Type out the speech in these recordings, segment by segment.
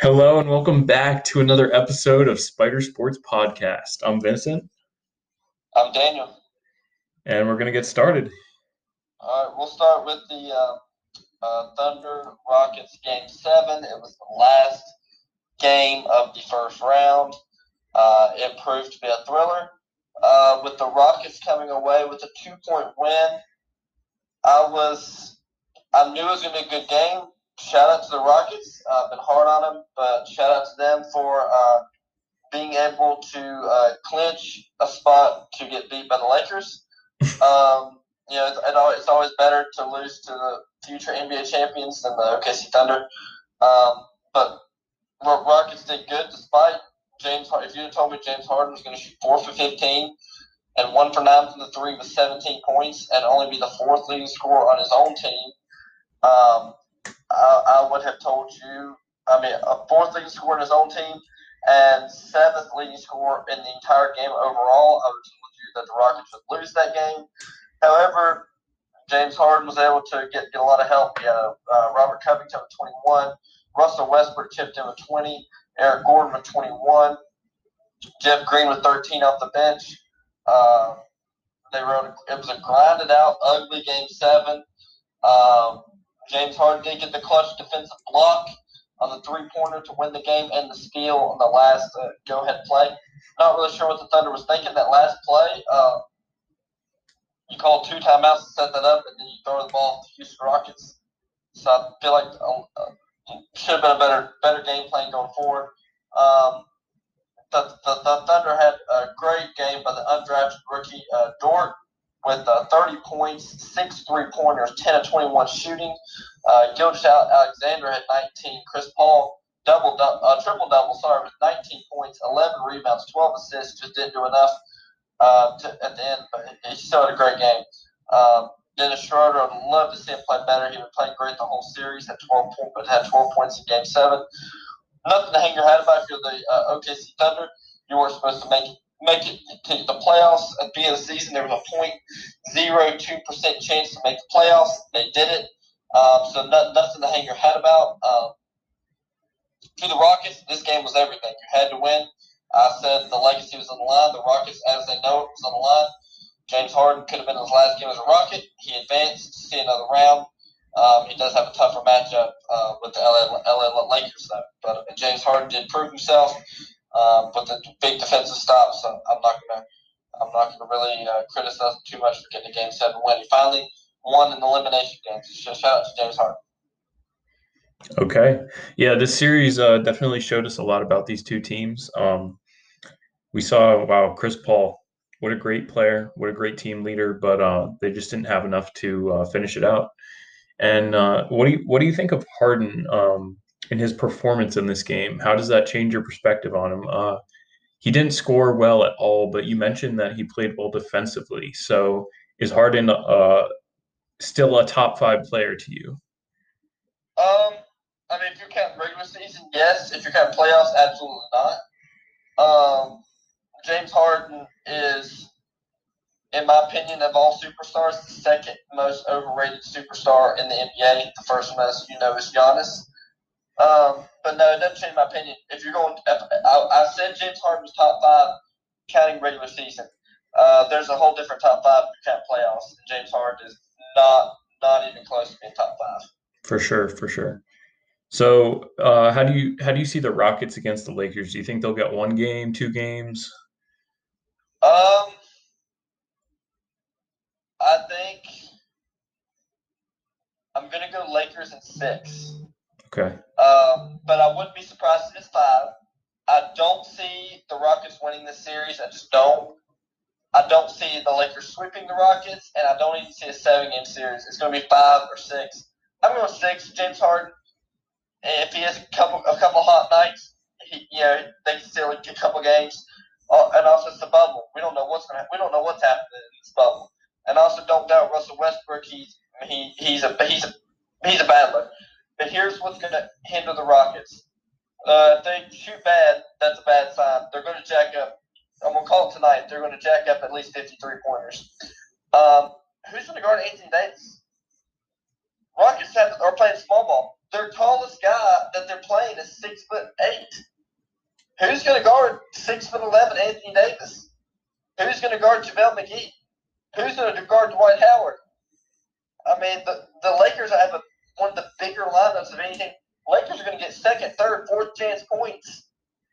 Hello and welcome back to another episode of Spider Sports Podcast. I'm Vincent. I'm Daniel. And we're going to get started. All right, we'll start with the uh, uh, Thunder Rockets game seven. It was the last game of the first round. Uh, it proved to be a thriller. Uh, with the Rockets coming away with a two point win, I was I knew it was going to be a good game. Shout out to the Rockets. I've uh, been hard on them, but shout out to them for uh, being able to uh, clinch a spot to get beat by the Lakers. Um, you know, it's, it's, always better to lose to the future NBA champions than the OKC Thunder. Um, but Rockets did good despite James. If you had told me James Harden was going to shoot four for fifteen and one for nine from the three with seventeen points and only be the fourth leading scorer on his own team, um, I, I, would have told you. I mean, a fourth leading scorer in his own team and seventh leading scorer in the entire game overall. I would have told you that the Rockets would lose that game. However, James Harden was able to get, get a lot of help. He uh, Robert Covington with 21, Russell Westbrook chipped in with 20, Eric Gordon with 21, Jeff Green with 13 off the bench. Uh, they wrote it was a grinded out, ugly game seven. Um, James Harden did get the clutch defensive block on the three pointer to win the game and the steal on the last uh, go ahead play. Not really sure what the Thunder was thinking that last play. Uh, you call two timeouts to set that up, and then you throw the ball to Houston Rockets. So I feel like uh, should have been a better better game plan going forward. Um, the, the, the, Thunder had a great game by the undrafted rookie uh, Dort with uh, 30 points, six three pointers, 10 of 21 shooting. Uh, Gilgeous-Alexander had 19. Chris Paul double, uh, triple double, sorry, with 19 points, 11 rebounds, 12 assists. Just didn't do enough uh, to, at the end, but he still had a great game. Um, Dennis Schroeder, I'd love to see him play better. He was playing great the whole series. Had 12 points, but had 12 points in Game Seven. Nothing to hang your hat about if you're the uh, OKC Thunder. You were supposed to make it, make it to the playoffs at the end of the season. There was a 0.02% chance to make the playoffs. They did it. Um, so not, nothing to hang your hat about. Um, to the Rockets, this game was everything. You had to win. I said the legacy was on the line. The Rockets, as they know it, was on the line. James Harden could have been his last game as a Rocket. He advanced to see another round. Um, he does have a tougher matchup uh, with the LA, LA Lakers, though. But James Harden did prove himself um, with the big defensive stops. So I'm not gonna, I'm not gonna really uh, criticize him too much for getting the game seven win. He finally won an elimination game. So shout out to James Harden. Okay, yeah, this series uh, definitely showed us a lot about these two teams. Um, we saw wow, Chris Paul what a great player, what a great team leader, but uh, they just didn't have enough to uh, finish it out. And uh, what do you what do you think of Harden um, in his performance in this game? How does that change your perspective on him? Uh, he didn't score well at all, but you mentioned that he played well defensively. So is Harden uh, still a top five player to you? Um, I mean, if you count regular season, yes. If you count playoffs, absolutely not. Um, James Harden is, in my opinion, of all superstars, the second most overrated superstar in the NBA. The first one, as you know, is Giannis. Um, but no, it doesn't change my opinion. If you're going, if, I, I, said James Harden was top five, counting regular season. Uh, there's a whole different top five if you count playoffs. And James Harden is not not even close to being top five. For sure, for sure. So, uh, how do you how do you see the Rockets against the Lakers? Do you think they'll get one game, two games? Um, I think I'm gonna go Lakers in six. Okay. Um, but I wouldn't be surprised if it's five. I don't see the Rockets winning this series. I just don't. I don't see the Lakers sweeping the Rockets, and I don't even see a seven-game series. It's going to be five or six. I'm going six. James Harden, if he has a couple a couple hot nights, he, you know they can still get a couple games. Oh, and also it's the bubble. We don't know what's gonna. We don't know what's happening in this bubble. And also, don't doubt Russell Westbrook. He's he he's a he's a he's a battler. But here's what's gonna hinder the Rockets. Uh, if they shoot bad, that's a bad sign. They're gonna jack up. I'm gonna call it tonight. They're gonna jack up at least 53 pointers. Um, who's to guard Anthony Davis? Rockets have, are playing small ball. Their tallest guy that they're playing is six foot eight. Who's going to guard six foot eleven Anthony Davis? Who's going to guard JaVale McGee? Who's going to guard Dwight Howard? I mean, the, the Lakers have a, one of the bigger lineups of anything. Lakers are going to get second, third, fourth chance points.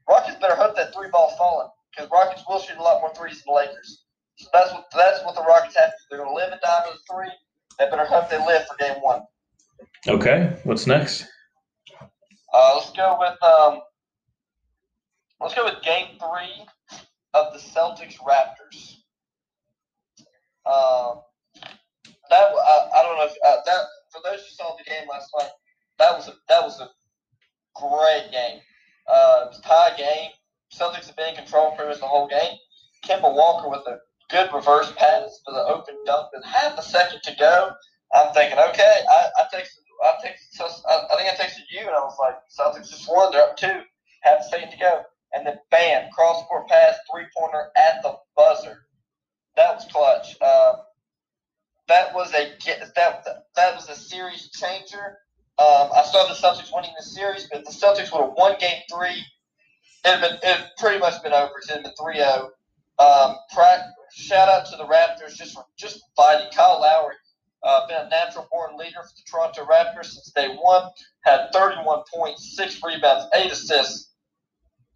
Rockets better hope that three ball's falling because Rockets will shoot a lot more threes than the Lakers. So that's what that's what the Rockets have to do. They're going to live and die with the three. They better hope they live for game one. Okay, what's next? Uh, let's go with um, let's go with game three of the Celtics Raptors. Um, that I, I don't know if uh, that for those who saw the game last night, that was a that was a great game. Uh, it was a tie game. Celtics have been in control pretty much the whole game. Kemba Walker with a good reverse pass for the open dunk with half a second to go. I'm thinking, okay, I, I texted, I texted, I, I think I texted you, and I was like, Celtics just won. They're up two, half a second to go, and then bam, cross court pass, three pointer at the buzzer. That was clutch. Uh, that was a that that was a series changer. Um, I saw the Celtics winning the series, but the Celtics would have won Game Three. It had been it pretty much been over. It had been 3-0. Um, shout out to the Raptors just for just fighting. Kyle Lowry, uh, been a natural born leader for the Toronto Raptors since day one. Had 31 points, six rebounds, eight assists,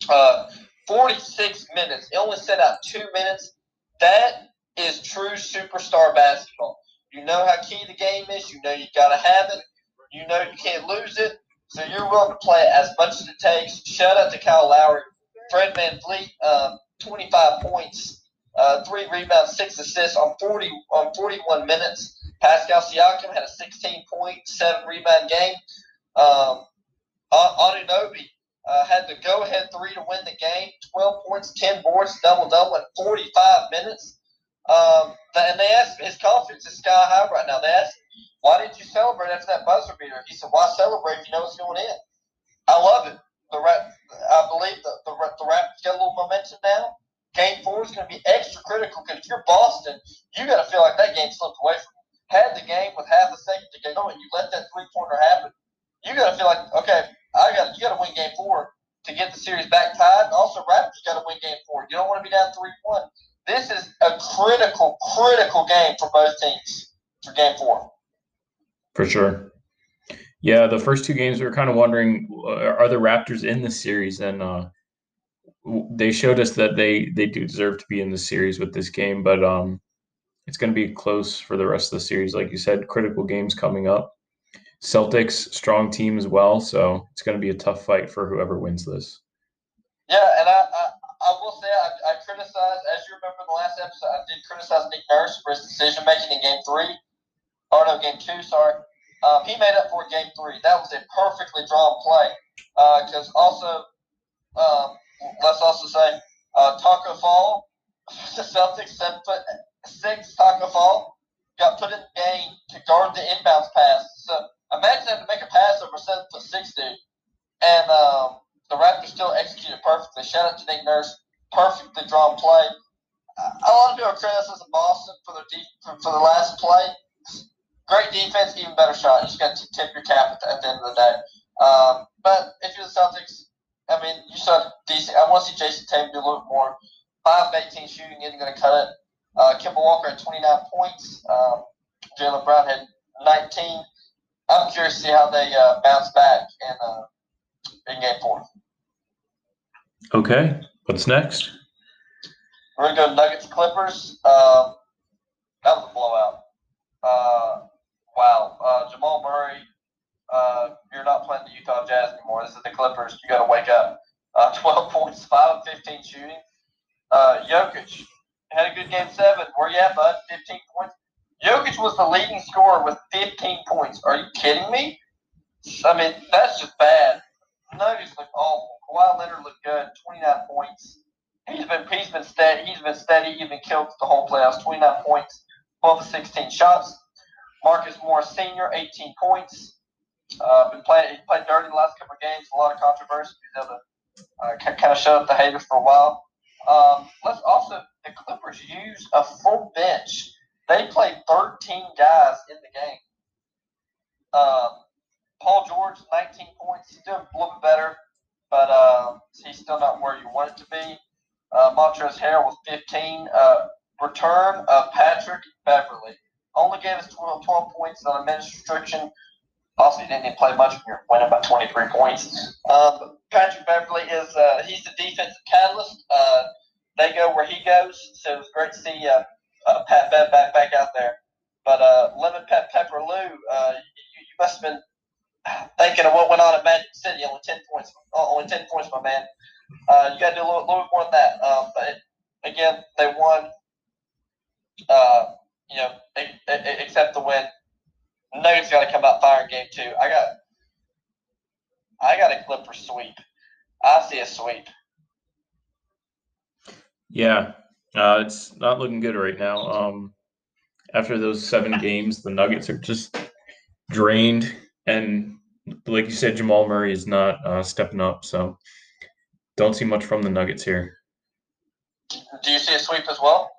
uh, 46 minutes. He only set out two minutes. That is true superstar basketball. You know how key the game is. You know you got to have it. You know you can't lose it. So you're willing to play as much as it takes. Shout out to Kyle Lowry. Fred VanVleet, um, 25 points, uh, three rebounds, six assists on 40 on 41 minutes. Pascal Siakam had a 16 point, seven rebound game. Um, Anunoby uh, had the go ahead three to win the game. 12 points, 10 boards, double double in 45 minutes. Um, and they asked his confidence is sky high right now. They asked, "Why didn't you celebrate after that buzzer beater?" He said, "Why celebrate if you know what's going in?" I love it. The rap, I believe the the, the Raptors got a little momentum now. Game four is going to be extra critical because if you're Boston, you got to feel like that game slipped away from you. Had the game with half a second to go and you let that three pointer happen, you got to feel like okay, I got you got to win game four to get the series back tied. Also, Raptors got to win game four. You don't want to be down three one this is a critical, critical game for both teams for game four. For sure. Yeah, the first two games we were kind of wondering uh, are the Raptors in the series, and uh, they showed us that they they do deserve to be in the series with this game, but um, it's going to be close for the rest of the series. Like you said, critical games coming up. Celtics strong team as well, so it's going to be a tough fight for whoever wins this. Yeah, and I, I I will say I, I criticized, as you remember in the last episode, I did criticize Nick Nurse for his decision making in Game Three, or no, Game Two. Sorry, um, he made up for Game Three. That was a perfectly drawn play. Because uh, also, um, let's also say uh, Tacko Fall, the Celtics seven foot six Tacko Fall got put in the game to guard the inbounds pass. So imagine having to make a pass over seven foot six dude, and um, the Raptors still executed perfectly. Shout out to Nick Nurse, perfectly drawn play. A lot of people are criticizing Boston for deep, for, for the last play. Great defense, even better shot. You just got to tip your cap at the, at the end of the day. Um, but if you're the Celtics, I mean, you saw decent. I want to see Jayson Tatum do a little more. Five of 18 shooting isn't going to cut it. Uh, Kemba Walker had 29 points. Um, Jaylen Brown had 19. I'm curious to see how they uh, bounce back in, uh, in game four. Okay. What's next? We're gonna go Nuggets Clippers. Um, that was a blowout. Uh, wow. Uh, Jamal Murray, uh, you're not playing the Utah Jazz anymore. This is the Clippers. You got to wake up. Uh, 12 points, 5 of 15 shooting. Uh, Jokic had a good game seven. Where you at, bud? 15 points. Jokic was the leading scorer with 15 points. Are you kidding me? I mean, that's just bad. Nuggets look awful. Kawhi Leonard looked good, 29 points. He's been he's been steady. He's been steady. He's been killed the whole playoffs. 29 points, 12 of 16 shots. Marcus Morris Senior, 18 points. Uh, been playing. He played dirty the last couple of games. A lot of controversy. He's able to uh, kind of shut up the haters for a while. Um, let's also the Clippers use a full bench. They played 13 guys in the game. Um, Paul George, 19 points. He's doing a little bit better, but uh, he's still not where you want it to be. Uh, Montrezl Harrell with 15. Uh, return of Patrick Beverley. Only gave us 12, 12 points on a minutes restriction. Also, he didn't even play much. We went about 23 points. Um, Patrick Beverley is uh, he's the defensive catalyst. Uh, they go where he goes, so it was great to see uh, uh Pat back back out there. But uh, Lemon Pep Pepper Lou, uh, you, you must have been thinking of what went on at Magic City. Only 10 points. Only 10 points, my man. Uh, you got to do a little, little more than that. Um, but again, they won. Uh, you know, except the win. Nuggets got to come out firing game two. I got, I got a Clipper sweep. I see a sweep. Yeah, uh, it's not looking good right now. Um, after those seven games, the Nuggets are just drained, and like you said, Jamal Murray is not uh, stepping up. So, don't see much from the Nuggets here. Do you see a sweep as well?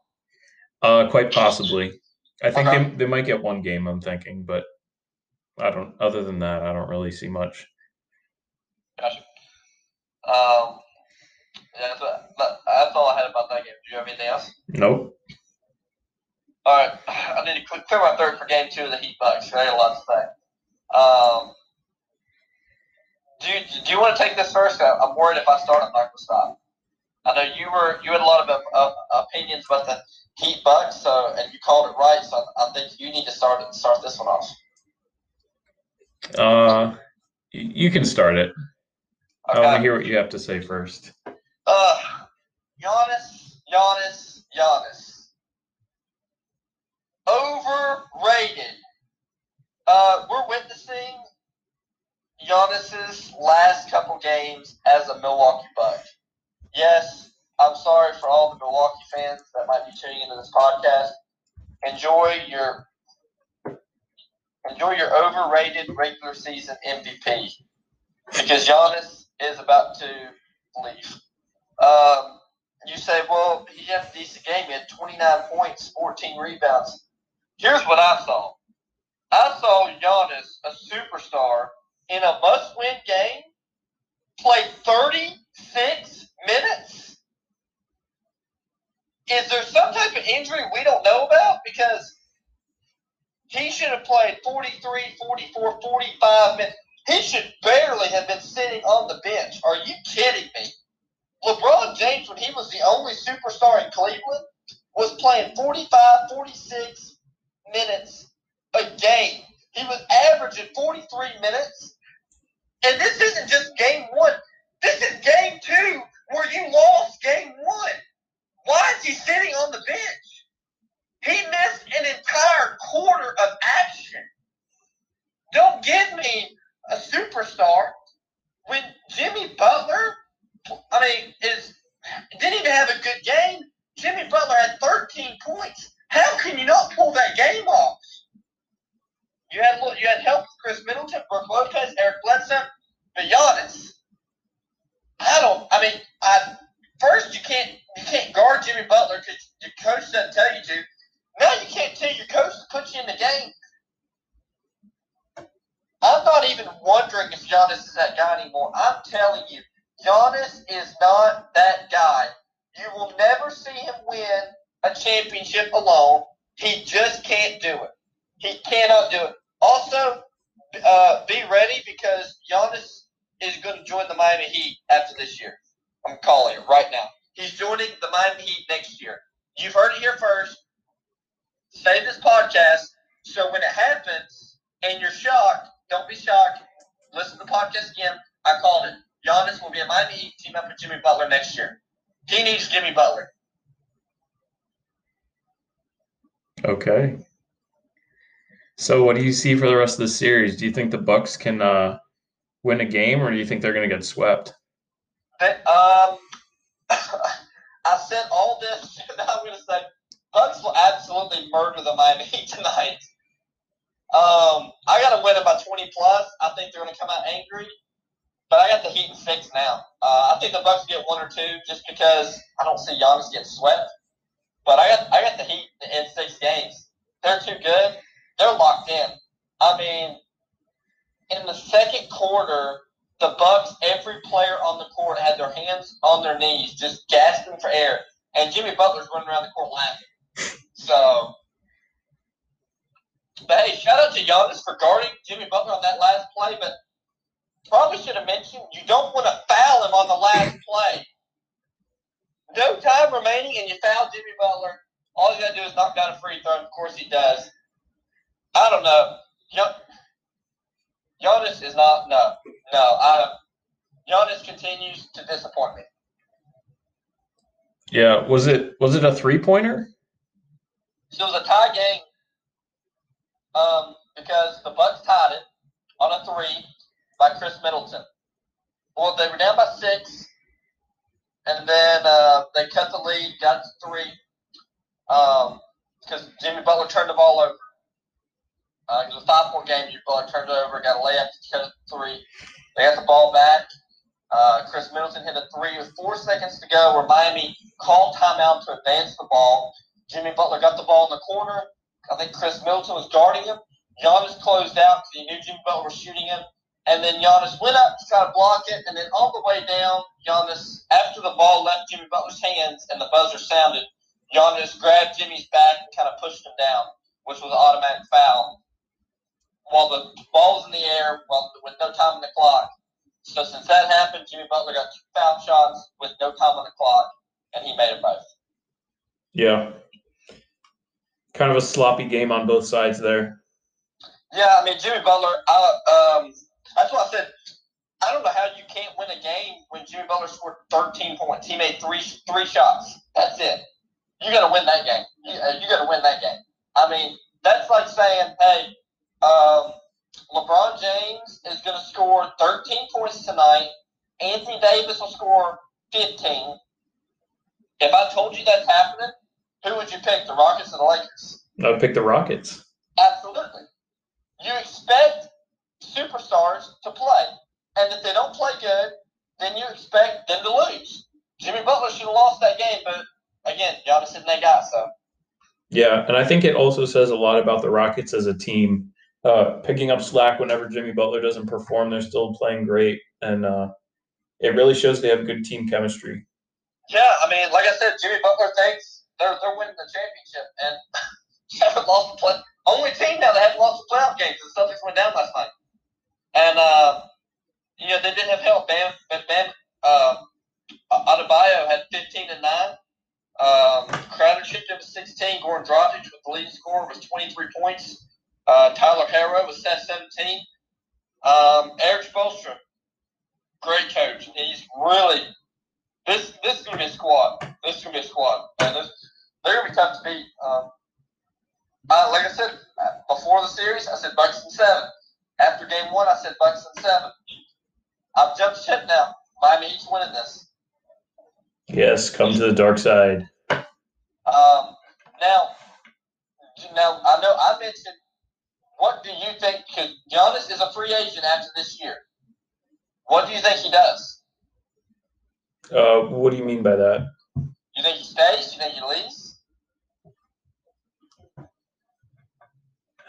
Uh, quite possibly. I think they they might get one game. I'm thinking, but I don't. Other than that, I don't really see much. Gotcha. Um, yeah, that's, that's all I had about that you have anything else? Nope. All right, I need to clear my third for game two of the Heat Bucks. I got a lot to say. Um, do you, do you want to take this first? I'm worried if I start, I'm not going to stop. I know you were you had a lot of uh, opinions about the Heat Bucks, so and you called it right. So I, I think you need to start it, start this one off. Uh, you can start it. Okay. I want to hear what you have to say first. Uh, Giannis, Giannis, Giannis. Overrated. Uh, we're witnessing Giannis's last couple games as a Milwaukee Buck. Yes, I'm sorry for all the Milwaukee fans that might be tuning into this podcast. Enjoy your enjoy your overrated regular season MVP because Giannis is about to leave. Um, you say, well, he had a decent game. He had 29 points, 14 rebounds. Here's what I saw. I saw Giannis, a superstar, in a must-win game, play 36 minutes. Is there some type of injury we don't know about? Because he should have played 43, 44, 45 minutes. He should barely have been sitting on the bench. Are you kidding me? LeBron James, when he was the only superstar in Cleveland, was playing 45, 46 minutes a game. He was averaging 43 minutes. And this isn't just game one. This is game two where you lost game one. Why is he sitting on the bench? He missed an entire quarter of action. Don't give me a superstar when Jimmy Butler I mean, is didn't even have a good game. Jimmy Butler had 13 points. How can you not pull that game off? You had you had help with Khris Middleton, Brook Lopez, Eric Bledsoe, but Giannis. I don't. I mean, I first you can't you can't guard Jimmy Butler because your coach doesn't tell you to. Now you can't tell your coach to put you in the game. I'm not even wondering if Giannis is that guy anymore. I'm telling you, Giannis is not that guy. You will never see him win a championship alone. He just can't do it. He cannot do it. Also, uh, be ready because Giannis is going to join the Miami Heat after this year. I'm calling it right now. He's joining the Miami Heat next year. You've heard it here first. Save this podcast so when it happens and you're shocked, don't be shocked. Listen to the podcast again. I called it. Giannis will be a Miami Heat team up with Jimmy Butler next year. He needs Jimmy Butler. Okay. So, what do you see for the rest of the series? Do you think the Bucks can uh, win a game, or do you think they're going to get swept? um, I said all this. Now I'm going to say Bucks will absolutely murder the Miami Heat tonight. Um, I got to win it by 20 plus. I think they're going to come out angry. But I got the Heat in six now. Uh, I think the Bucks get one or two just because I don't see Giannis get swept. But I got I got the Heat in six games. they're too good. They're locked in. I mean, in the second quarter, the Bucks, every player on the court had their hands on their knees, just gasping for air, and Jimmy Butler's running around the court laughing. So, but hey, shout out to Giannis for guarding Jimmy Butler on that last play. But probably should have mentioned you don't want to foul him on the last play. No time remaining, and you foul Jimmy Butler. All you got to do is knock down a free throw. Of course, he does. I don't know. Giannis is not. No, no. I, Giannis continues to disappoint me. Yeah. Was it was it a three pointer? So it was a tie game. Um, because the Bucks tied it on a three by Khris Middleton. Well, they were down by six, and then uh, they cut the lead, got to three, because um, Jimmy Butler turned the ball over. Uh, it was a five-point game. Jimmy Butler turned it over, got a layup to cut it three. They got the ball back. Uh, Khris Middleton hit a three with four seconds to go, where Miami called timeout to advance the ball. Jimmy Butler got the ball in the corner. I think Khris Middleton was guarding him. Giannis closed out because he knew Jimmy Butler was shooting him. And then Giannis went up to try to block it. And then on the way down, Giannis, after the ball left Jimmy Butler's hands and the buzzer sounded, Giannis grabbed Jimmy's back and kind of pushed him down, which was an automatic foul. While the ball's in the air, well, with no time on the clock. So since that happened, Jimmy Butler got two foul shots with no time on the clock, and he made it both. Yeah. Kind of a sloppy game on both sides there. Yeah, I mean Jimmy Butler. I, um, that's why I said I don't know how you can't win a game when Jimmy Butler scored 13 points. He made three three shots. That's it. You got to win that game. You, uh, you got to win that game. I mean, that's like saying, hey, um, LeBron James is going to score 13 points tonight. Anthony Davis will score 15. If I told you that's happening, who would you pick, the Rockets or the Lakers? I would pick the Rockets. Absolutely. You expect superstars to play. And if they don't play good, then you expect them to lose. Jimmy Butler should have lost that game, but again, Giannis isn't that guy, so. Yeah, and I think it also says a lot about the Rockets as a team. Uh, picking up slack whenever Jimmy Butler doesn't perform, they're still playing great, and uh, it really shows they have good team chemistry. Yeah, I mean, like I said, Jimmy Butler thinks they're they're winning the championship, and haven't lost the play. Only team now that hasn't lost the playoff games. the Celtics went down last night. And, uh, you know, they didn't have help. Bam, Bam, uh, Adebayo had 15 and 9. Um, Crowder chipped in with 16. Goran Dragic with the leading score was 23 points. Uh, Tyler Herro was set 17. Um, Erik Spoelstra, great coach. He's really this. This is gonna be a squad. This is gonna be a squad. And this, they're gonna be tough to beat. Um, uh, like I said before the series, I said Bucks seven. After game one, I said Bucks and seven. I've jumped ship now. Miami Heat's winning this. Yes, come to the dark side. Um, now, now I know I mentioned. What do you think? Could Giannis is a free agent after this year. What do you think he does? Uh, what do you mean by that? You think he stays? You think he leaves?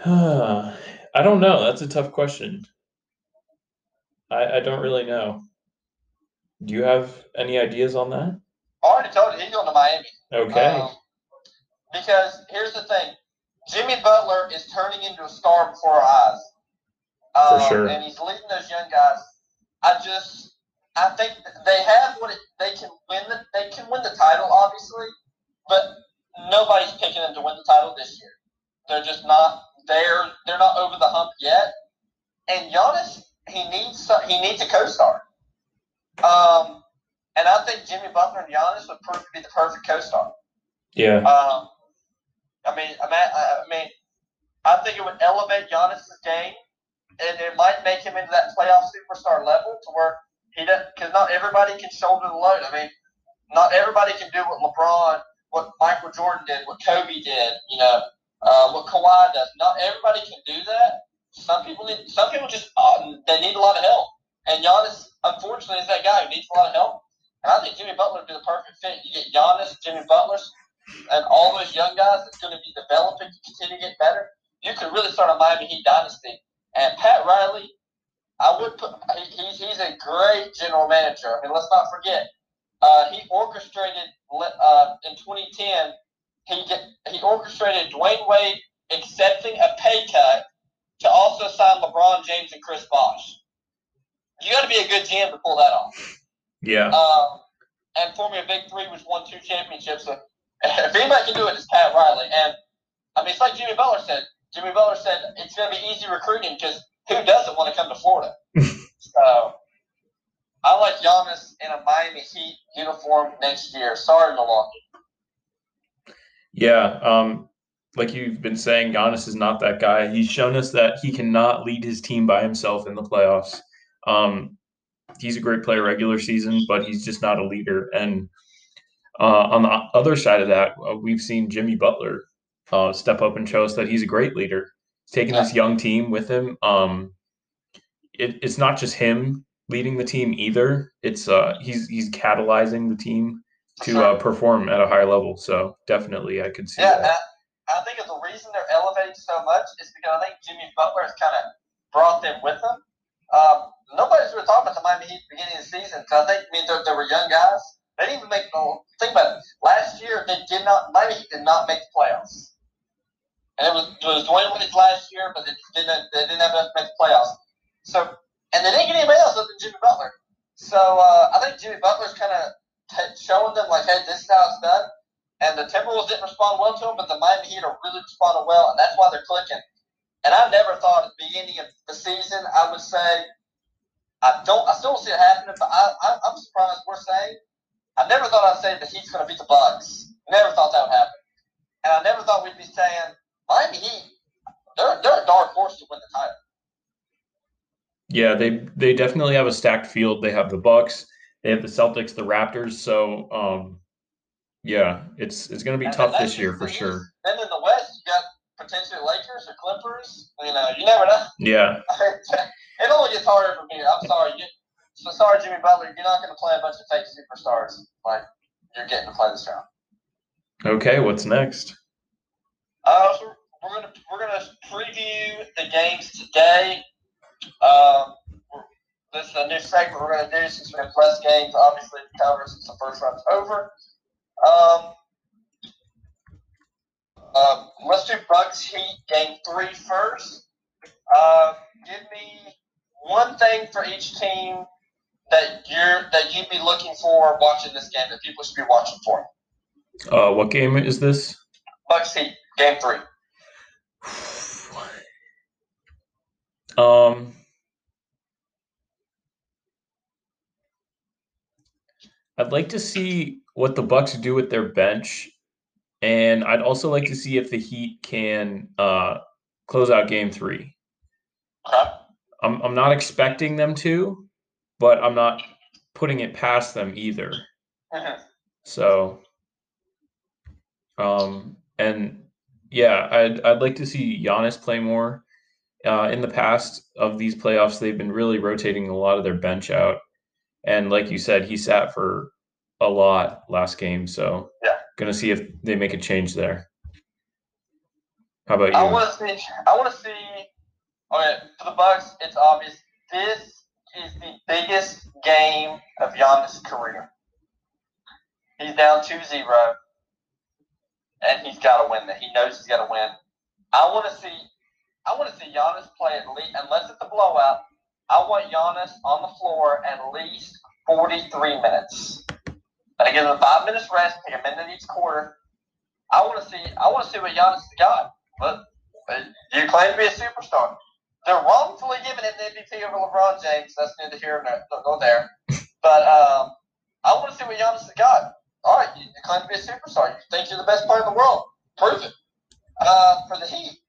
I don't know. That's a tough question. I, I don't really know. Do you have any ideas on that? I already told you he's going to Miami. Okay. Um, because here's the thing Jimmy Butler is turning into a star before our eyes. Um, For sure. And he's leading those young guys. I just, I think they have what it, they can win the, they can win the title, obviously, but nobody's picking them to win the title this year. They're just not they're they're not over the hump yet. And Giannis, he needs he needs a co-star. Um, and I think Jimmy Butler and Giannis would prove to be the perfect co-star. Yeah. Um, I mean, I mean, I mean, I think it would elevate Giannis's game, and it might make him into that playoff superstar level to where he doesn't, because not everybody can shoulder the load. I mean, not everybody can do what LeBron, what Michael Jordan did, what Kobe did. You know, uh, what Kawhi does. Not everybody can do that. Some people need. Some people just uh, they need a lot of help. And Giannis, unfortunately, is that guy who needs a lot of help. And I think Jimmy Butler would be the perfect fit. You get Giannis, Jimmy Butler, and all those young guys that's going to be developing to continue to get better, you could really start a Miami Heat dynasty. And Pat Riley, I would put he's he's a great general manager. I mean, let's not forget uh, he orchestrated uh, in 2010. He he orchestrated Dwyane Wade accepting a pay cut to also sign LeBron James and Chris Bosh. You got to be a good GM to pull that off. Yeah. Um, and Formula Big Three, which won two championships. So if anybody can do it, it's Pat Riley. And I mean, it's like Jimmy Butler said. Jimmy Butler said it's going to be easy recruiting because who doesn't want to come to Florida? so I like Giannis in a Miami Heat uniform next year. Sorry, Milwaukee. Yeah, um, like you've been saying, Giannis is not that guy. He's shown us that he cannot lead his team by himself in the playoffs. Um, he's a great player regular season, but he's just not a leader. And uh, on the other side of that, uh, we've seen Jimmy Butler uh, step up and show us that he's a great leader. He's taking yeah. this young team with him. Um, it, it's not just him leading the team either. It's uh, he's he's catalyzing the team to uh, perform at a high level. So definitely, I could see. Yeah, that. I think the reason they're elevating so much is because I think Jimmy Butler has kind of brought them with them. Um, nobody's really talking about the Miami Heat beginning of the season because I think I mean they were young guys. They didn't even make the think about it. Last year they did not Miami Heat did not make the playoffs. And it was it was Dwyane Wade's last year, but they didn't they didn't have enough to make the playoffs. So and they didn't get anybody else other than Jimmy Butler. So uh, I think Jimmy Butler's kind of showing them like, hey, this is how it's done. And the Timberwolves didn't respond well to him, but the Miami Heat are really responding well, and that's why they're clicking. And I never thought at the beginning of the season I would say I don't. I still don't see it happening, but I, I, I'm surprised we're saying. I never thought I'd say the Heat's going to beat the Bucks. Never thought that would happen, and I never thought we'd be saying Miami Heat. They're they're a dark horse to win the title. Yeah, they they definitely have a stacked field. They have the Bucks, they have the Celtics, the Raptors. So, um, yeah, it's it's going to be and tough this year for sure. Then in the West, you got potentially Lakers or Clippers. You know, you never know. Yeah. it only gets harder from here. I'm sorry. You, so sorry, Jimmy Butler. You're not going to play a bunch of fake superstars like you're getting to play this round. Okay, what's next? Uh, so we're gonna we're gonna preview the games today. Um, this is a new segment we're going to do since we have less games, obviously, to cover since the first round's over. Um, uh, let's do Bucks Heat game three first. Uh, give me one thing for each team that you're that you'd be looking for watching this game that people should be watching for. Uh, what game is this? Bucks Heat game three. Um, I'd like to see what the Bucks do with their bench, and I'd also like to see if the Heat can uh, close out Game Three. Okay. I'm I'm not expecting them to, but I'm not putting it past them either. Uh-huh. So, um, and yeah, I'd I'd like to see Giannis play more. Uh, in the past of these playoffs, they've been really rotating a lot of their bench out. And like you said, he sat for a lot last game. So yeah, gonna see if they make a change there. How about you? I want to see. I want to see. Okay, for the Bucks, it's obvious. This is the biggest game of Giannis' career. He's down 2-0, and he's got to win that. He knows he's got to win. I want to see I want to see Giannis play at least, unless it's a blowout. I want Giannis on the floor at least 43 minutes. And I give him five minutes rest, take a minute each quarter. I want to see. I want to see what Giannis has got. But you claim to be a superstar. They're wrongfully giving him the MVP over LeBron James. That's neither here nor there. But um, I want to see what Giannis has got. All right, you, you claim to be a superstar. You think you're the best player in the world. Prove it. Uh, for the Heat,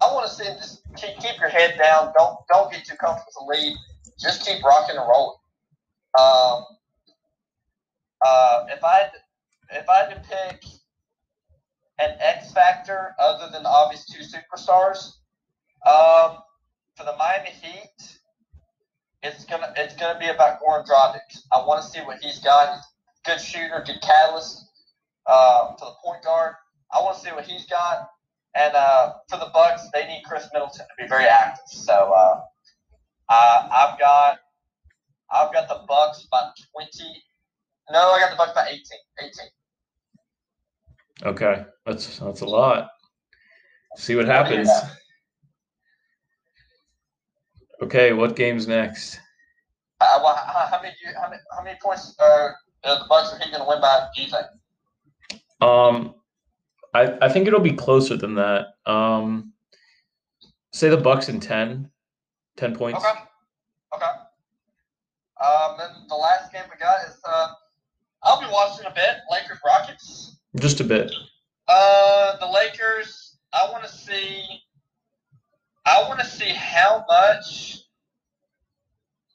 I want to see just keep, keep your head down. Don't don't get too comfortable with the lead. Just keep rocking and rolling. Um, uh, if I if I had to pick an X factor other than obvious two superstars, um, for the Miami Heat, it's gonna it's gonna be about Goran Dragic. I want to see what he's got. Good shooter, good catalyst. uh, to the point guard. I want to see what he's got. And uh, for the Bucks, they need Khris Middleton to be very active. So uh, I, I've got I've got the Bucks by twenty. No, I got the Bucks by 18. 18. Okay, that's that's a lot. See what happens. Okay, what game's next? Uh, well, how, how many how many how many points are uh, the Bucks are he going to win by? Do you think? Um, I I think it'll be closer than that. Um, say the Bucks in 10, 10 points. Okay. Okay. Um, then the last game we got is uh, I'll be watching a bit. Lakers Rockets. Just a bit. Uh, the Lakers. I want to see. I want to see how much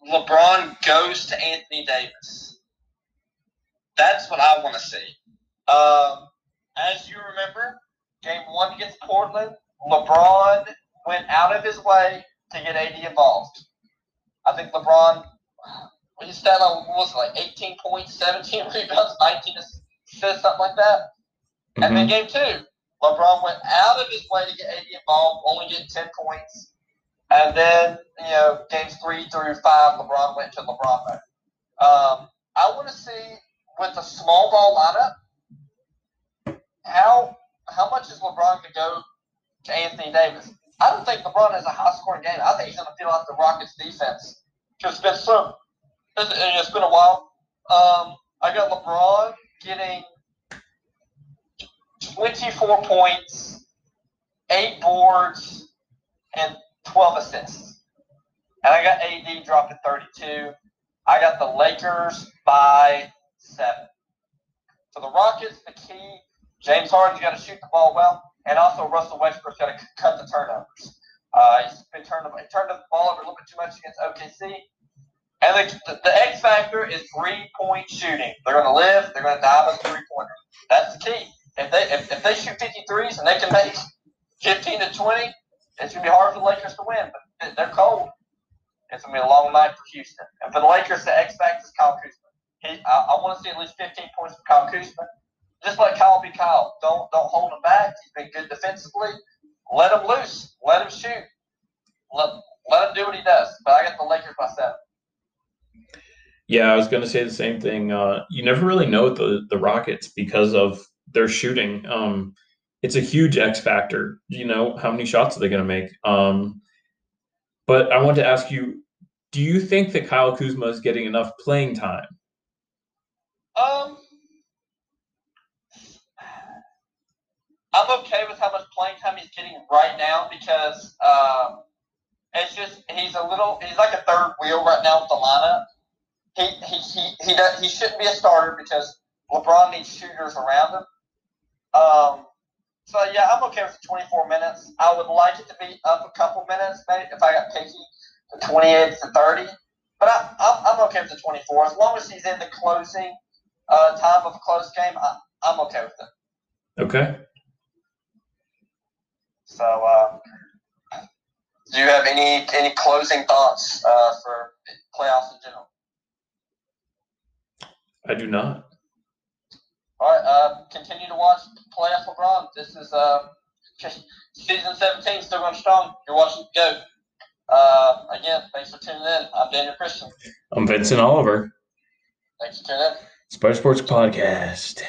LeBron goes to Anthony Davis. That's what I want to see. Um, as you remember, game one against Portland, LeBron went out of his way to get AD involved. I think LeBron, his stat line was like 18 points, 17 rebounds, 19 assists, something like that. And then Mhm. game two, LeBron went out of his way to get AD involved, only getting 10 points. And then, you know, games three through five, LeBron went to LeBron mode. Um, I want to see with a small ball lineup, how how much is LeBron going to go to Anthony Davis? I don't think LeBron has a high scoring game. I think he's going to feel out the Rockets defense because it's been so it's, it's been a while. Um, I got LeBron getting 24 points, eight boards, and 12 assists. And I got AD dropping 32. I got the Lakers by seven. So the Rockets, the key, James Harden's got to shoot the ball well, and also Russell Westbrook's got to cut the turnovers. Uh, he's been turning he turned the ball over a little bit too much against OKC. And the, the, X factor is three point shooting. They're going to live. They're going to die with three pointer. That's the key. If they if, if they shoot 53s and they can make 15 to 20, it's going to be hard for the Lakers to win. But they're cold. It's going to be a long night for Houston. And for the Lakers, the X factor is Kyle Kuzma. He, I, I want to see at least 15 points from Kyle Kuzma. Just let Kyle be Kyle. Don't don't hold him back. He's been good defensively. Let him loose. Let him shoot. Let let him do what he does. But I got the Lakers by seven. Yeah, I was going to say the same thing. Uh, you never really know the the Rockets because of their shooting. Um, it's a huge X factor. You know, how many shots are they going to make? Um, but I want to ask you: Do you think that Kyle Kuzma is getting enough playing time? Um, I'm okay with how much playing time he's getting right now because um, it's just he's a little he's like a third wheel right now with the lineup. He he he he, does, he shouldn't be a starter because LeBron needs shooters around him. Um, so yeah, I'm okay with the 24 minutes. I would like it to be up a couple minutes, maybe if I got picky, to 28 to 30. But I, I'm, I'm okay with the 24 as long as he's in the closing uh, time of a close game. I, I'm okay with it. Okay. So, uh, do you have any any closing thoughts uh, for playoffs in general? I do not. All right, uh, continue to watch playoff LeBron. This is uh, season 17, still going strong. You're watching go. Uh, again, thanks for tuning in. I'm Daniel Christian. I'm Vincent Oliver, Thanks for tuning in. Spider Sports Podcast.